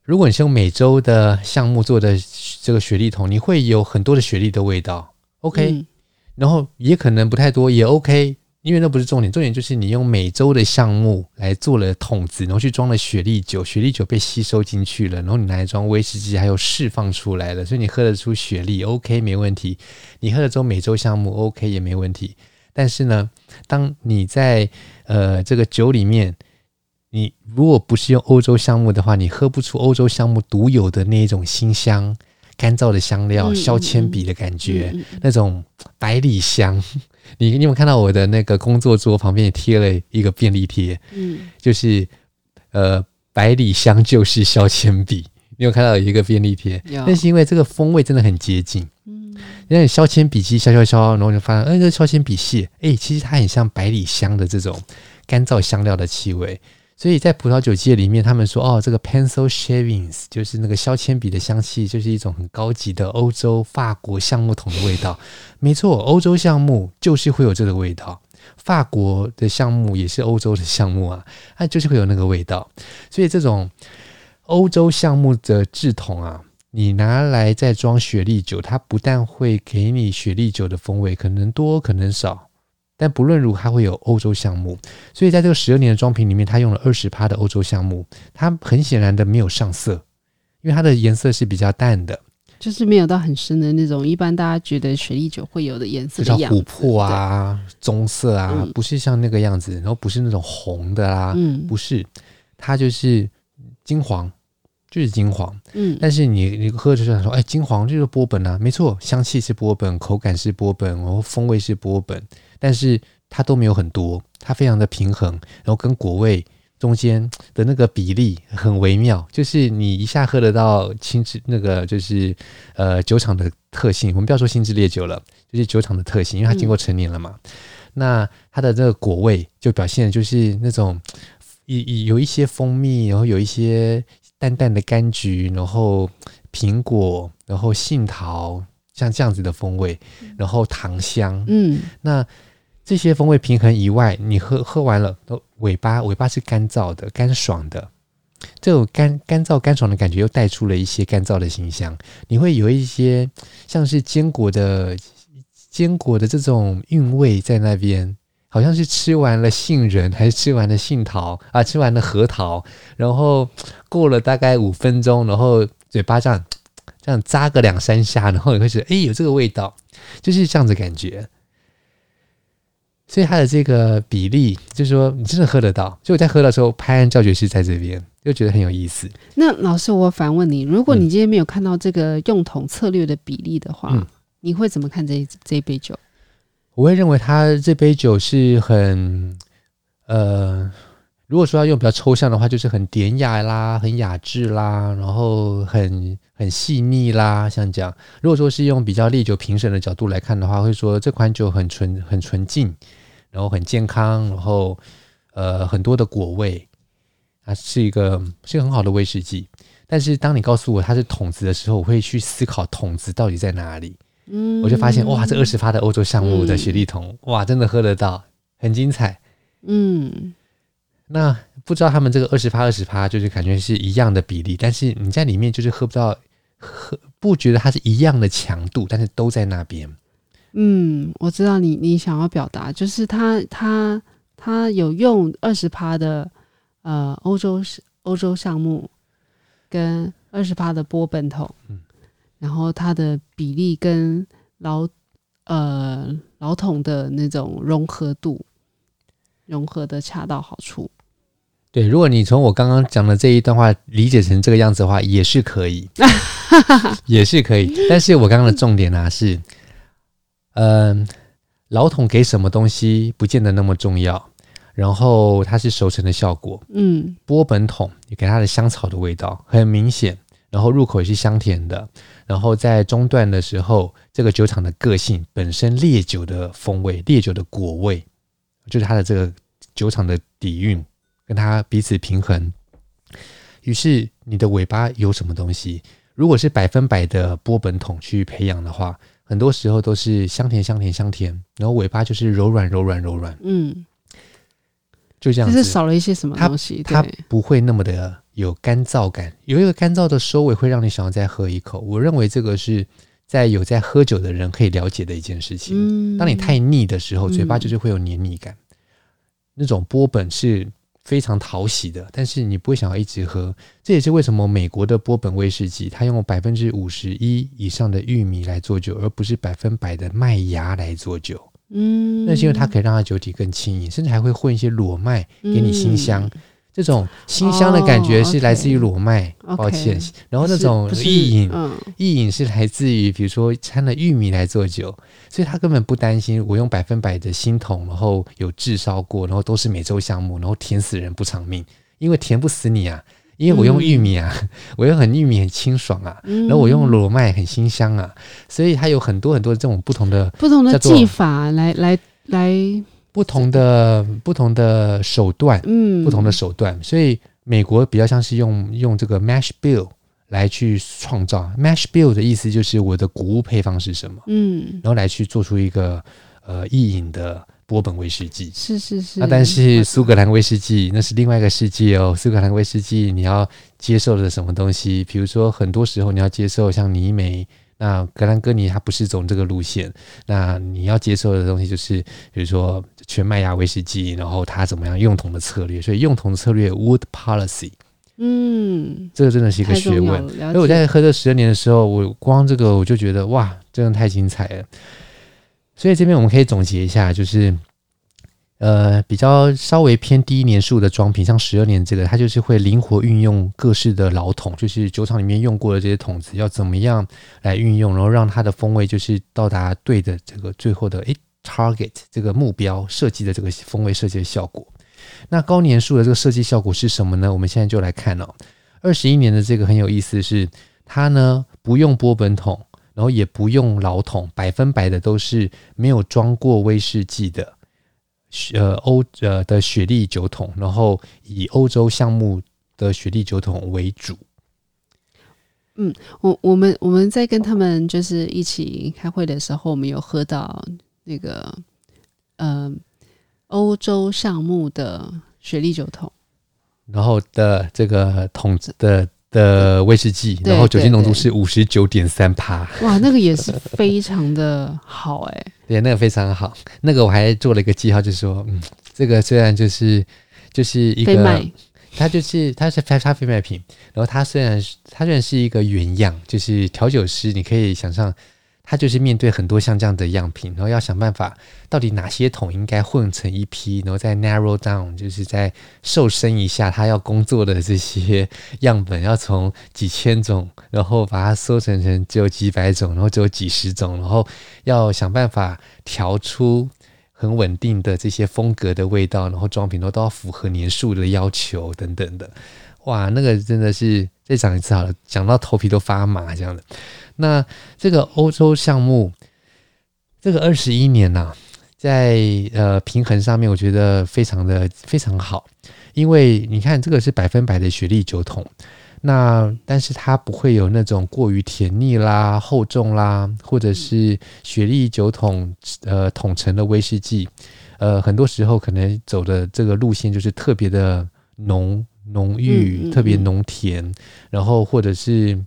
如果你是用美洲的橡木做的这个雪莉桶，你会有很多的雪莉的味道。OK，、嗯、然后也可能不太多，也 OK。因为那不是重点，重点就是你用美洲的橡木来做了桶子，然后去装了雪莉酒，雪莉酒被吸收进去了，然后你拿来装威士忌，还有释放出来了，所以你喝得出雪莉，OK 没问题。你喝得出美洲橡木，OK 也没问题。但是呢，当你在呃这个酒里面，你如果不是用欧洲橡木的话，你喝不出欧洲橡木独有的那一种辛香、干燥的香料、削铅笔的感觉，嗯嗯、那种百里香。你你有看到我的那个工作桌旁边也贴了一个便利贴？嗯，就是呃，百里香就是削铅笔。你有看到有一个便利贴？那是因为这个风味真的很接近。嗯，因为削铅笔机削削削，然后就发现，哎，这削铅笔屑，哎，其实它很像百里香的这种干燥香料的气味。所以在葡萄酒界里面，他们说哦，这个 pencil shavings 就是那个削铅笔的香气，就是一种很高级的欧洲法国橡木桶的味道。没错，欧洲橡木就是会有这个味道，法国的橡木也是欧洲的橡木啊，它就是会有那个味道。所以这种欧洲橡木的制桶啊，你拿来再装雪莉酒，它不但会给你雪莉酒的风味，可能多可能少。但不论如何，它会有欧洲项目，所以在这个十二年的装瓶里面，它用了二十趴的欧洲项目，它很显然的没有上色，因为它的颜色是比较淡的，就是没有到很深的那种，一般大家觉得雪莉酒会有的颜色的，比较琥珀啊、棕色啊，嗯、不是像那个样子，然后不是那种红的啦，嗯，不是，它就是金黄。就是金黄，嗯，但是你你喝着就想说，哎，金黄就是波本啊，没错，香气是波本，口感是波本，然后风味是波本，但是它都没有很多，它非常的平衡，然后跟果味中间的那个比例很微妙，就是你一下喝得到青汁那个就是呃酒厂的特性，我们不要说新制烈酒了，就是酒厂的特性，因为它经过陈年了嘛。那它的这个果味就表现就是那种有有一些蜂蜜，然后有一些淡淡的柑橘，然后苹果，然后杏桃，像这样子的风味，然后糖香。嗯，那这些风味平衡以外，你喝喝完了，都尾巴尾巴是干燥的、干爽的。这种干干燥干爽的感觉，又带出了一些干燥的辛香。你会有一些像是坚果的坚果的这种韵味在那边，好像是吃完了杏仁，还是吃完了杏桃啊？吃完了核桃，然后过了大概五分钟，然后嘴巴这样这样扎个两三下，然后你会觉得哎，有这个味道，就是这样子感觉。所以它的这个比例，就是说你真的喝得到。所以我在喝的时候，拍案叫绝是在这边。就觉得很有意思。那老师，我反问你，如果你今天没有看到这个用桶策略的比例的话，嗯、你会怎么看这这一杯酒？我会认为它这杯酒是很呃，如果说要用比较抽象的话，就是很典雅啦，很雅致啦，然后很很细腻啦，像这样。如果说是用比较烈酒评审的角度来看的话，会说这款酒很纯很纯净，然后很健康，然后呃很多的果味。它是一个是一个很好的威士忌，但是当你告诉我它是桶子的时候，我会去思考桶子到底在哪里。嗯，我就发现哇，这二十趴的欧洲橡木的雪莉桶，哇，真的喝得到，很精彩。嗯，那不知道他们这个二十趴二十趴，就是感觉是一样的比例，但是你在里面就是喝不到，喝不觉得它是一样的强度，但是都在那边。嗯，我知道你你想要表达就是他他他有用二十趴的。呃，欧洲是欧洲项目跟二十趴的波本桶，嗯，然后它的比例跟老呃老桶的那种融合度融合的恰到好处。对，如果你从我刚刚讲的这一段话理解成这个样子的话，也是可以，也是可以。但是我刚刚的重点呢、啊、是，嗯、呃，老桶给什么东西不见得那么重要。然后它是熟成的效果，嗯，波本桶也给它的香草的味道很明显，然后入口也是香甜的，然后在中段的时候，这个酒厂的个性本身烈酒的风味，烈酒的果味，就是它的这个酒厂的底蕴跟它彼此平衡。于是你的尾巴有什么东西？如果是百分百的波本桶去培养的话，很多时候都是香甜香甜香甜，然后尾巴就是柔软柔软柔软，嗯。就这样子，是少了一些什么东西，它，它不会那么的有干燥感，有一个干燥的收尾会让你想要再喝一口。我认为这个是在有在喝酒的人可以了解的一件事情。嗯，当你太腻的时候，嘴巴就是会有黏腻感。嗯，那种波本是非常讨喜的，但是你不会想要一直喝。这也是为什么美国的波本威士忌，它用百分之五十一以上的玉米来做酒，而不是百分百的麦芽来做酒。嗯，那是因为它可以让它酒体更轻盈，甚至还会混一些裸麦给你新香。嗯、这种辛香的感觉是来自于裸麦，抱歉。Okay、然后那种意饮，意饮是来自于比如说掺了玉米来做酒，所以他根本不担心我用百分百的新桶，然后有炙烧过，然后都是美洲橡木，然后甜死人不偿命，因为甜不死你啊。因为我用玉米啊，嗯、我用很玉米很清爽啊，嗯、然后我用裸麦很辛香啊，所以它有很多很多这种不同的不同的技法来来来不同的不同的手段，嗯，不同的手段，所以美国比较像是用用这个 mash bill 来去创造 mash bill 的意思就是我的谷物配方是什么，嗯，然后来去做出一个呃意饮的。波本威士忌是是是，那但是苏格兰威士忌那是另外一个世界哦。苏格兰威士忌你要接受的什么东西？比如说很多时候你要接受像泥煤，那格兰哥尼它不是走这个路线。那你要接受的东西就是，比如说全麦芽威士忌，然后它怎么样用桶的策略？所以用桶的策略 wood policy，嗯，这个真的是一个学问。所以我在喝这十二年的时候，我光这个我就觉得哇，真的太精彩了。所以这边我们可以总结一下，就是，呃，比较稍微偏低年数的装瓶，像十二年这个，它就是会灵活运用各式的老桶，就是酒厂里面用过的这些桶子，要怎么样来运用，然后让它的风味就是到达对的这个最后的诶 target 这个目标设计的这个风味设计的效果。那高年数的这个设计效果是什么呢？我们现在就来看哦，二十一年的这个很有意思是，它呢不用波本桶。然后也不用老桶，百分百的都是没有装过威士忌的，呃欧呃的雪莉酒桶，然后以欧洲项目的雪莉酒桶为主。嗯，我我们我们在跟他们就是一起开会的时候，我们有喝到那个呃欧洲橡木的雪莉酒桶，然后的这个桶子的的威士忌，然后酒精浓度是五十九点三帕。哇，那个也是非常的好哎、欸，对，那个非常好，那个我还做了一个记号，就是说，嗯，这个虽然就是就是一个。它就是它是它非卖品，然后它虽然它虽然是一个原样，就是调酒师，你可以想象，他就是面对很多像这样的样品，然后要想办法到底哪些桶应该混成一批，然后再 narrow down，就是再瘦身一下，他要工作的这些样本，要从几千种，然后把它缩成成只有几百种，然后只有几十种，然后要想办法调出。很稳定的这些风格的味道，然后装瓶都都要符合年数的要求等等的，哇，那个真的是再讲一次好了，讲到头皮都发麻这样的。那这个欧洲项目，这个二十一年呐、啊，在呃平衡上面，我觉得非常的非常好，因为你看这个是百分百的雪莉酒桶。那但是它不会有那种过于甜腻啦、厚重啦，或者是雪莉酒桶呃桶成的威士忌，呃很多时候可能走的这个路线就是特别的浓浓郁、嗯嗯嗯特别浓甜，然后或者是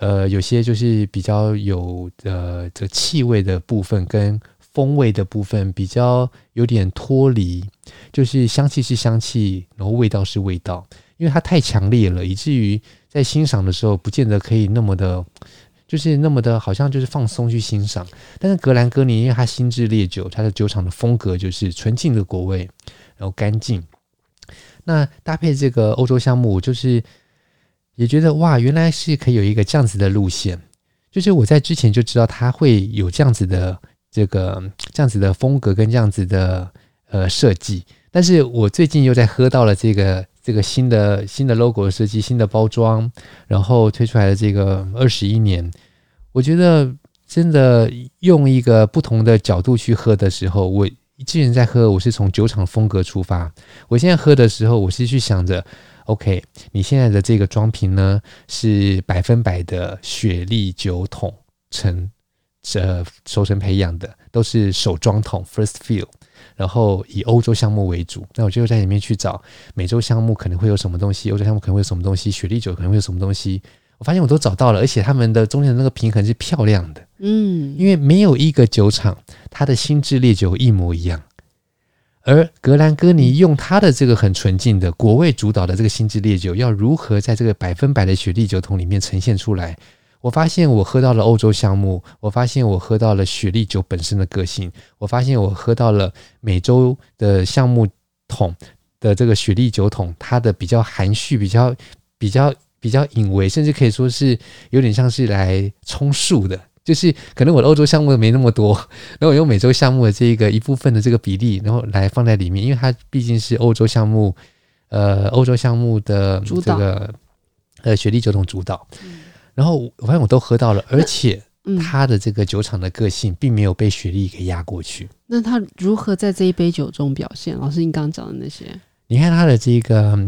呃有些就是比较有呃这气味的部分跟风味的部分比较有点脱离，就是香气是香气，然后味道是味道，因为它太强烈了，以至于。在欣赏的时候，不见得可以那么的，就是那么的，好像就是放松去欣赏。但是格兰哥尼，因为它新制烈酒，它的酒厂的风格就是纯净的果味，然后干净。那搭配这个欧洲橡木，就是也觉得哇，原来是可以有一个这样子的路线。就是我在之前就知道它会有这样子的这个这样子的风格跟这样子的呃设计，但是我最近又在喝到了这个。这个新的新的 logo 设计，新的包装，然后推出来的这个二十一年，我觉得真的用一个不同的角度去喝的时候，我之前在喝，我是从酒厂风格出发。我现在喝的时候，我是去想着，OK，你现在的这个装瓶呢，是百分百的雪莉酒桶成，呃，熟成培养的，都是手装桶 first fill。然后以欧洲项目为主，那我就在里面去找美洲项目可能会有什么东西，欧洲项目可能会有什么东西，雪莉酒可能会有什么东西。我发现我都找到了，而且他们的中间的那个平衡是漂亮的，嗯，因为没有一个酒厂它的新制烈酒一模一样，而格兰哥尼用他的这个很纯净的果味主导的这个新制烈酒，要如何在这个百分百的雪莉酒桶里面呈现出来？我发现我喝到了欧洲橡木，我发现我喝到了雪莉酒本身的个性，我发现我喝到了美洲的橡木桶的这个雪莉酒桶，它的比较含蓄，比较比较比较隐微，甚至可以说是有点像是来充数的，就是可能我的欧洲项目没那么多，然后我用美洲项目的这个一部分的这个比例，然后来放在里面，因为它毕竟是欧洲项目，呃，欧洲项目的这个呃雪莉酒桶主导。然后我发现我都喝到了，而且它的这个酒厂的个性并没有被雪莉给压过去。那它如何在这一杯酒中表现？老师，你刚刚讲的那些，你看它的这个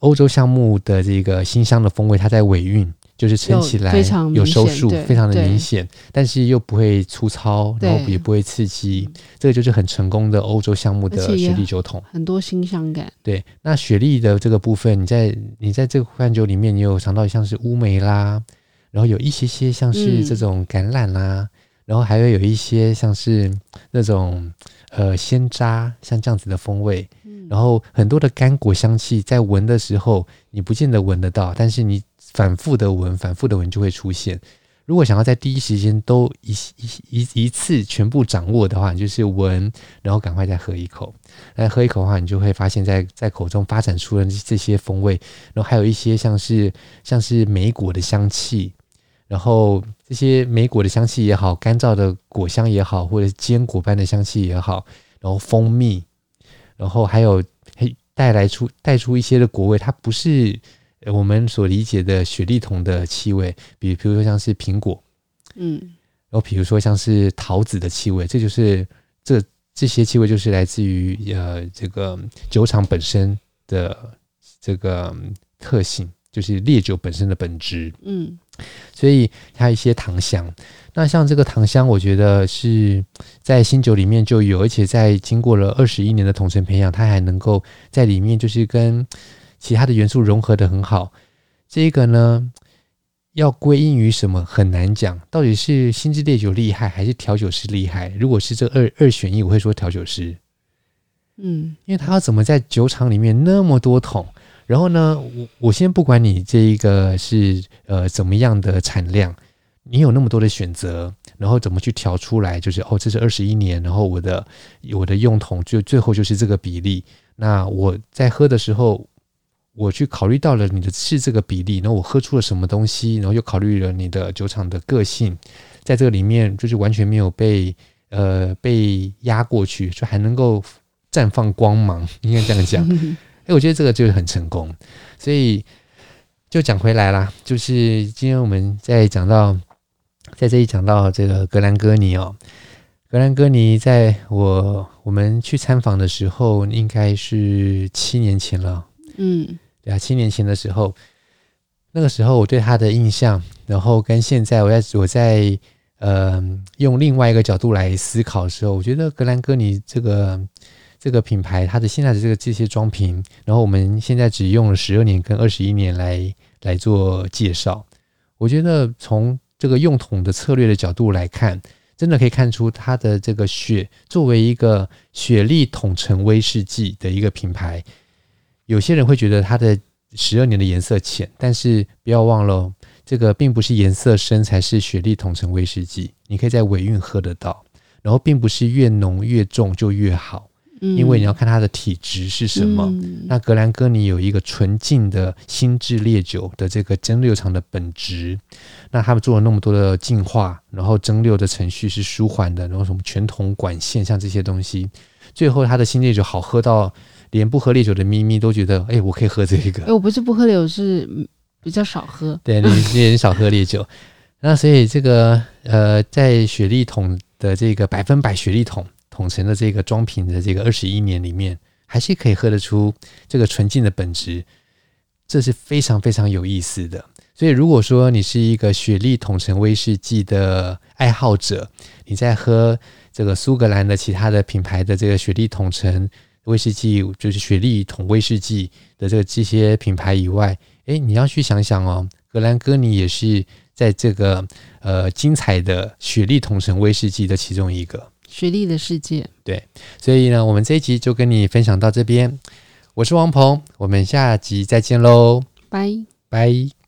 欧洲项目的这个新香的风味，它在尾韵就是撑起来有收束，非常的明显，但是又不会粗糙，然后也不会刺激，这个就是很成功的欧洲项目的雪莉酒桶，很多新香感。对，那雪莉的这个部分，你在你在这个款酒里面，你有尝到像是乌梅啦。然后有一些些像是这种橄榄啦、然后还会有一些像是那种呃鲜渣，像这样子的风味。嗯、然后很多的干果香气，在闻的时候你不见得闻得到，但是你反复的闻，反复的闻就会出现。如果想要在第一时间都一一一一次全部掌握的话，你就是闻，然后赶快再喝一口。来喝一口的话，你就会发现在在口中发展出了这些风味，然后还有一些像是像是莓果的香气。然后这些莓果的香气也好，干燥的果香也好，或者坚果般的香气也好，然后蜂蜜，然后还有带来出带出一些的果味，它不是我们所理解的雪莉桶的气味，比比如说像是苹果，嗯，然后比如说像是桃子的气味，这就是这这些气味就是来自于呃这个酒厂本身的这个特性，就是烈酒本身的本质。嗯，所以它一些糖香。那像这个糖香，我觉得是在新酒里面就有，而且在经过了二十一年的桶陈培养，它还能够在里面就是跟其他的元素融合的很好。这个呢，要归因于什么很难讲，到底是新制烈酒厉害还是调酒师厉害？如果是这二二选一，我会说调酒师。嗯，因为他要怎么在酒厂里面那么多桶，然后呢，我我先不管你这一个是呃怎么样的产量，你有那么多的选择，然后怎么去调出来？就是哦，这是二十一年，然后我的我的用桶就最后就是这个比例。那我在喝的时候。我去考虑到了你的是这个比例，然后我喝出了什么东西，然后又考虑了你的酒厂的个性，在这个里面就是完全没有被呃被压过去，就还能够绽放光芒，应该这样讲。哎，我觉得这个就是很成功。所以就讲回来啦，就是今天我们在讲到在这里讲到这个格兰哥尼哦，格兰哥尼在我我们去参访的时候，应该是七年前了，嗯。对啊，七年前的时候，那个时候我对他的印象，然后跟现在我在我在呃用另外一个角度来思考的时候，我觉得格兰哥尼这个这个品牌，它的现在的这个这些装瓶，然后我们现在只用了十二年跟二十一年来来做介绍，我觉得从这个用桶的策略的角度来看，真的可以看出它的这个雪作为一个雪莉桶陈威士忌的一个品牌。有些人会觉得它的十二年的颜色浅，但是不要忘了，这个并不是颜色深才是雪莉桶陈威士忌。你可以在尾韵喝得到，然后并不是越浓越重就越好，因为你要看它的体质是什么。嗯、那格兰哥尼有一个纯净的新制烈酒的这个蒸馏厂的本质，那他们做了那么多的净化，然后蒸馏的程序是舒缓的，然后什么全铜管线像这些东西，最后它的新烈酒好喝到。连不喝烈酒的咪咪都觉得，哎、欸，我可以喝这个。哎，我不是不喝烈酒，是比较少喝。对，你你很少喝烈酒。那所以这个呃，在雪莉桶的这个百分百雪莉桶桶成的这个装瓶的这个二十一年里面，还是可以喝得出这个纯净的本质，这是非常非常有意思的。所以如果说你是一个雪莉桶成威士忌的爱好者，你在喝这个苏格兰的其他的品牌的这个雪莉桶陈。威士忌就是雪莉桶威士忌的这个这些品牌以外，诶，你要去想想哦，格兰哥尼也是在这个呃精彩的雪莉桶陈威士忌的其中一个。雪莉的世界。对，所以呢，我们这一集就跟你分享到这边。我是王鹏，我们下集再见喽，拜拜。